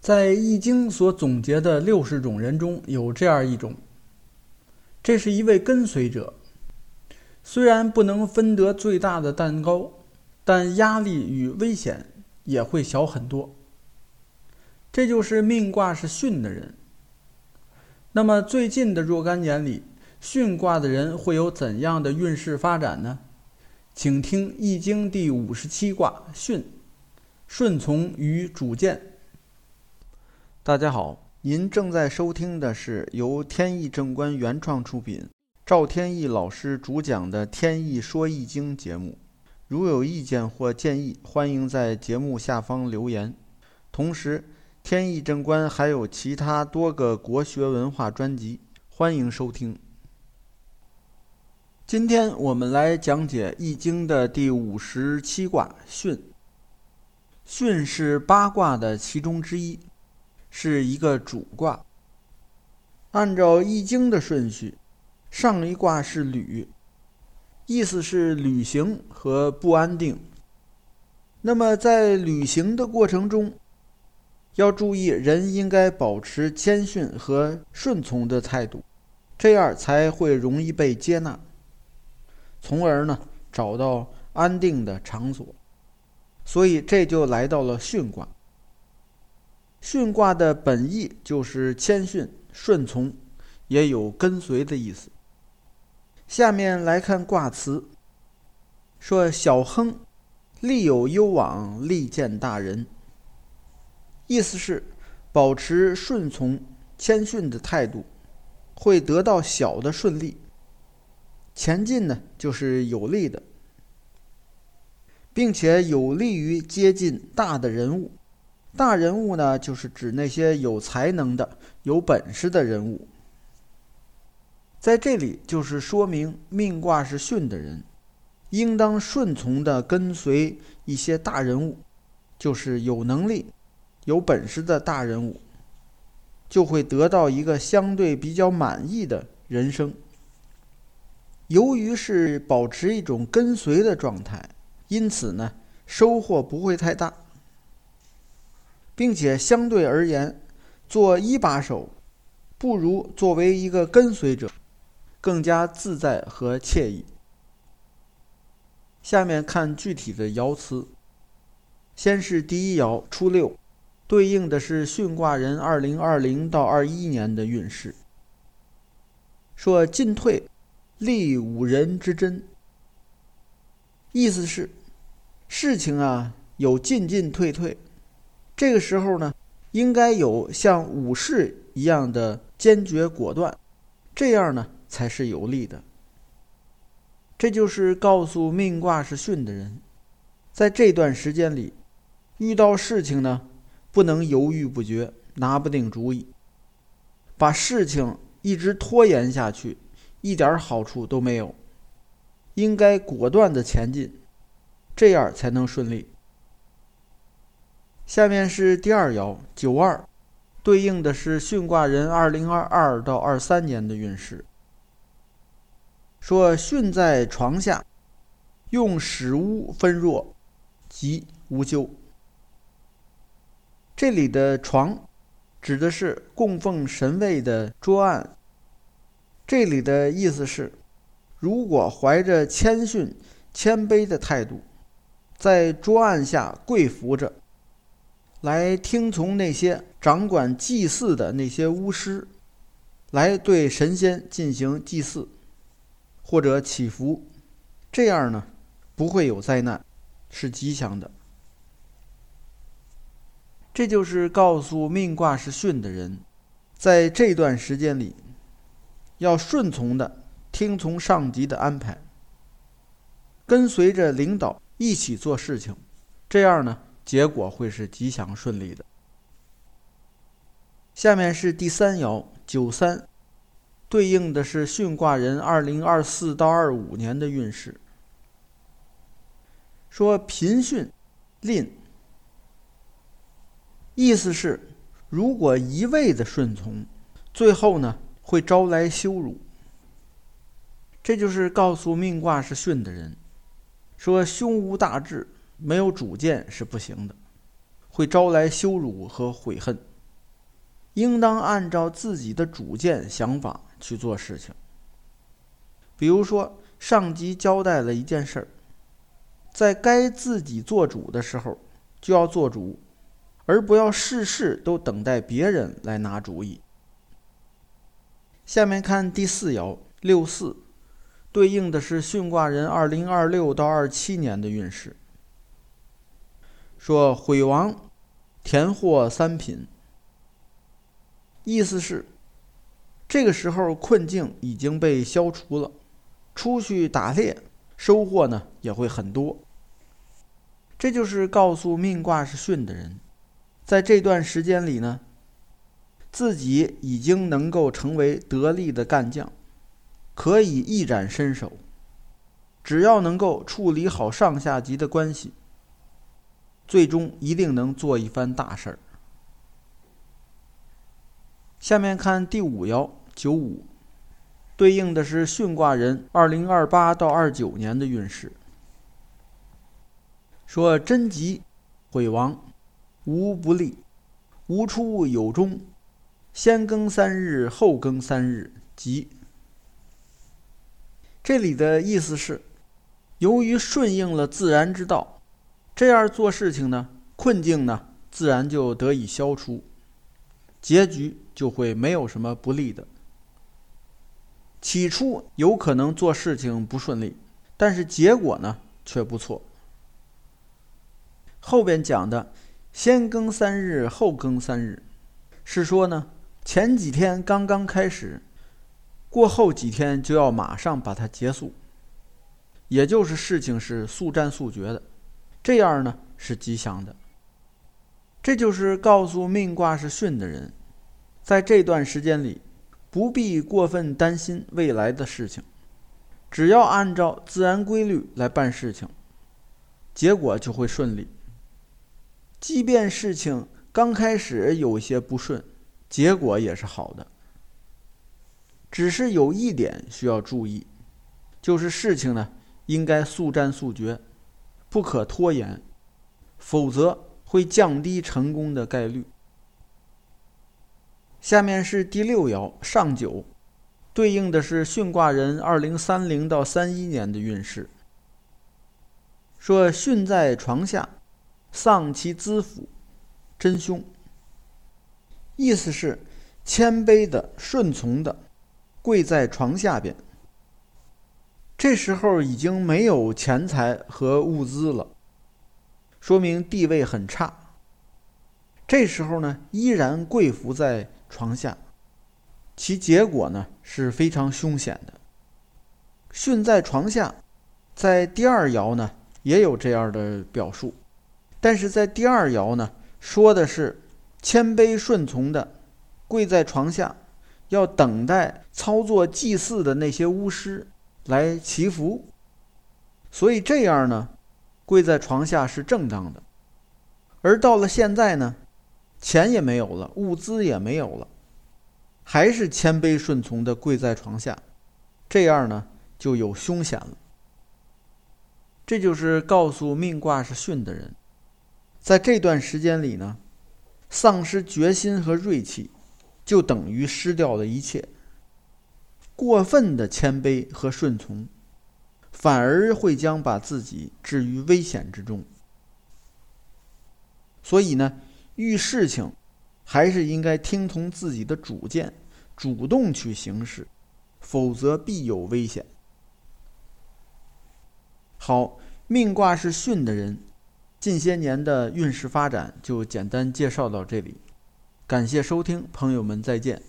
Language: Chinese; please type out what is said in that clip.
在《易经》所总结的六十种人中有这样一种，这是一位跟随者。虽然不能分得最大的蛋糕，但压力与危险也会小很多。这就是命卦是巽的人。那么最近的若干年里，巽卦的人会有怎样的运势发展呢？请听《易经》第五十七卦巽，顺从与主见。大家好，您正在收听的是由天意正观原创出品。赵天意老师主讲的《天意说易经》节目，如有意见或建议，欢迎在节目下方留言。同时，天意正观还有其他多个国学文化专辑，欢迎收听。今天我们来讲解《易经》的第五十七卦巽。巽是八卦的其中之一，是一个主卦。按照《易经》的顺序。上一卦是履，意思是旅行和不安定。那么在旅行的过程中，要注意人应该保持谦逊和顺从的态度，这样才会容易被接纳，从而呢找到安定的场所。所以这就来到了巽卦。巽卦的本意就是谦逊顺从，也有跟随的意思。下面来看卦辞，说：“小亨，利有攸往，利见大人。”意思是保持顺从、谦逊的态度，会得到小的顺利。前进呢，就是有利的，并且有利于接近大的人物。大人物呢，就是指那些有才能的、有本事的人物。在这里就是说明命卦是巽的人，应当顺从的跟随一些大人物，就是有能力、有本事的大人物，就会得到一个相对比较满意的人生。由于是保持一种跟随的状态，因此呢，收获不会太大，并且相对而言，做一把手不如作为一个跟随者。更加自在和惬意。下面看具体的爻辞。先是第一爻初六，对应的是巽卦人二零二零到二一年的运势。说进退，利五人之真。意思是，事情啊有进进退退，这个时候呢，应该有像武士一样的坚决果断，这样呢。才是有利的。这就是告诉命卦是巽的人，在这段时间里，遇到事情呢，不能犹豫不决，拿不定主意，把事情一直拖延下去，一点好处都没有。应该果断的前进，这样才能顺利。下面是第二爻九二，对应的是巽卦人二零二二到二三年的运势。说巽在床下，用使屋分若，即无咎。这里的床，指的是供奉神位的桌案。这里的意思是，如果怀着谦逊、谦卑的态度，在桌案下跪伏着，来听从那些掌管祭祀的那些巫师，来对神仙进行祭祀。或者祈福，这样呢，不会有灾难，是吉祥的。这就是告诉命卦是巽的人，在这段时间里，要顺从的听从上级的安排，跟随着领导一起做事情，这样呢，结果会是吉祥顺利的。下面是第三爻九三。对应的是巽卦人二零二四到二五年的运势。说贫巽，吝，意思是如果一味的顺从，最后呢会招来羞辱。这就是告诉命卦是巽的人，说胸无大志、没有主见是不行的，会招来羞辱和悔恨。应当按照自己的主见想法去做事情。比如说，上级交代了一件事儿，在该自己做主的时候就要做主，而不要事事都等待别人来拿主意。下面看第四爻六四，对应的是巽卦人二零二六到二七年的运势。说毁王，田获三品，意思是这个时候困境已经被消除了。出去打猎，收获呢也会很多。这就是告诉命卦是巽的人，在这段时间里呢，自己已经能够成为得力的干将，可以一展身手。只要能够处理好上下级的关系，最终一定能做一番大事儿。下面看第五爻九五。对应的是巽卦人二零二八到二九年的运势。说贞吉，毁亡，无不利，无出有终，先更三日，后更三日，吉。这里的意思是，由于顺应了自然之道，这样做事情呢，困境呢，自然就得以消除，结局就会没有什么不利的。起初有可能做事情不顺利，但是结果呢却不错。后边讲的“先更三日，后更三日”，是说呢前几天刚刚开始，过后几天就要马上把它结束，也就是事情是速战速决的，这样呢是吉祥的。这就是告诉命卦是巽的人，在这段时间里。不必过分担心未来的事情，只要按照自然规律来办事情，结果就会顺利。即便事情刚开始有些不顺，结果也是好的。只是有一点需要注意，就是事情呢应该速战速决，不可拖延，否则会降低成功的概率。下面是第六爻上九，对应的是巽卦人二零三零到三一年的运势。说巽在床下，丧其资府，真凶。意思是谦卑的、顺从的，跪在床下边。这时候已经没有钱财和物资了，说明地位很差。这时候呢，依然跪伏在。床下，其结果呢是非常凶险的。训在床下，在第二爻呢也有这样的表述，但是在第二爻呢说的是谦卑顺从的跪在床下，要等待操作祭祀的那些巫师来祈福，所以这样呢跪在床下是正当的。而到了现在呢。钱也没有了，物资也没有了，还是谦卑顺从的跪在床下，这样呢就有凶险了。这就是告诉命卦是巽的人，在这段时间里呢，丧失决心和锐气，就等于失掉了一切。过分的谦卑和顺从，反而会将把自己置于危险之中。所以呢。遇事情，还是应该听从自己的主见，主动去行事，否则必有危险。好，命卦是巽的人，近些年的运势发展就简单介绍到这里，感谢收听，朋友们再见。